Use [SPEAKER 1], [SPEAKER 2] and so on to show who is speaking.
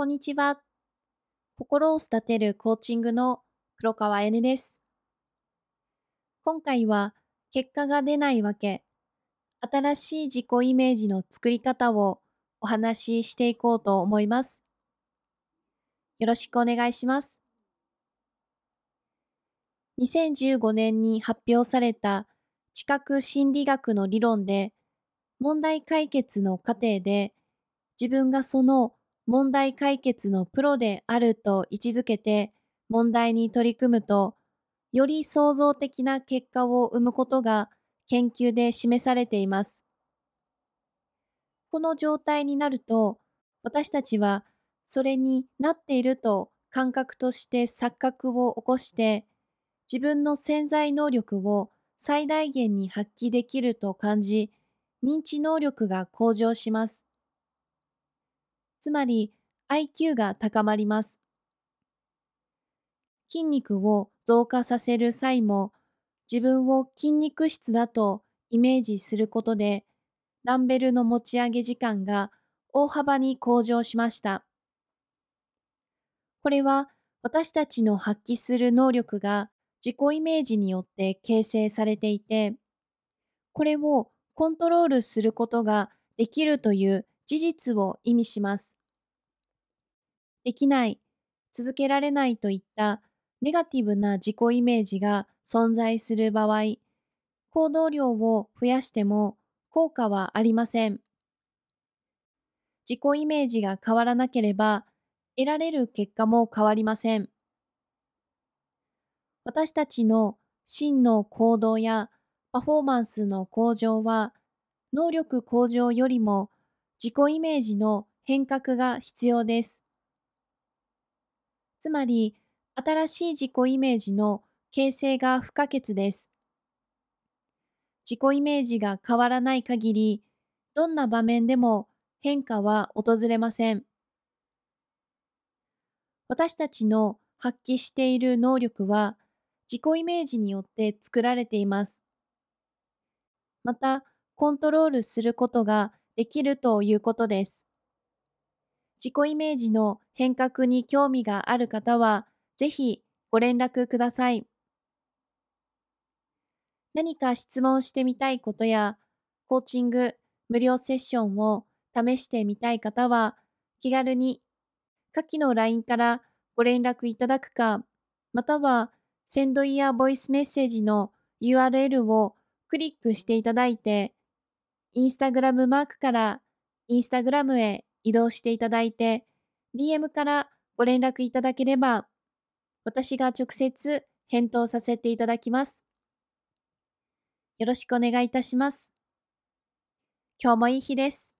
[SPEAKER 1] こんにちは。心を育てるコーチングの黒川彩音です。今回は結果が出ないわけ、新しい自己イメージの作り方をお話ししていこうと思います。よろしくお願いします。2015年に発表された知覚心理学の理論で、問題解決の過程で自分がその問題解決のプロであると位置づけて問題に取り組むと、より創造的な結果を生むことが研究で示されています。この状態になると、私たちはそれになっていると感覚として錯覚を起こして、自分の潜在能力を最大限に発揮できると感じ、認知能力が向上します。つまり IQ が高まります。筋肉を増加させる際も自分を筋肉質だとイメージすることでダンベルの持ち上げ時間が大幅に向上しました。これは私たちの発揮する能力が自己イメージによって形成されていて、これをコントロールすることができるという事実を意味します。できない、続けられないといったネガティブな自己イメージが存在する場合、行動量を増やしても効果はありません。自己イメージが変わらなければ、得られる結果も変わりません。私たちの真の行動やパフォーマンスの向上は、能力向上よりも自己イメージの変革が必要です。つまり、新しい自己イメージの形成が不可欠です。自己イメージが変わらない限り、どんな場面でも変化は訪れません。私たちの発揮している能力は自己イメージによって作られています。また、コントロールすることができるということです。自己イメージの変革に興味がある方は、ぜひご連絡ください。何か質問してみたいことや、コーチング、無料セッションを試してみたい方は、気軽に下記の LINE からご連絡いただくか、または、センドイヤーボイスメッセージの URL をクリックしていただいて、インスタグラムマークからインスタグラムへ移動していただいて、DM からご連絡いただければ、私が直接返答させていただきます。よろしくお願いいたします。今日もいい日です。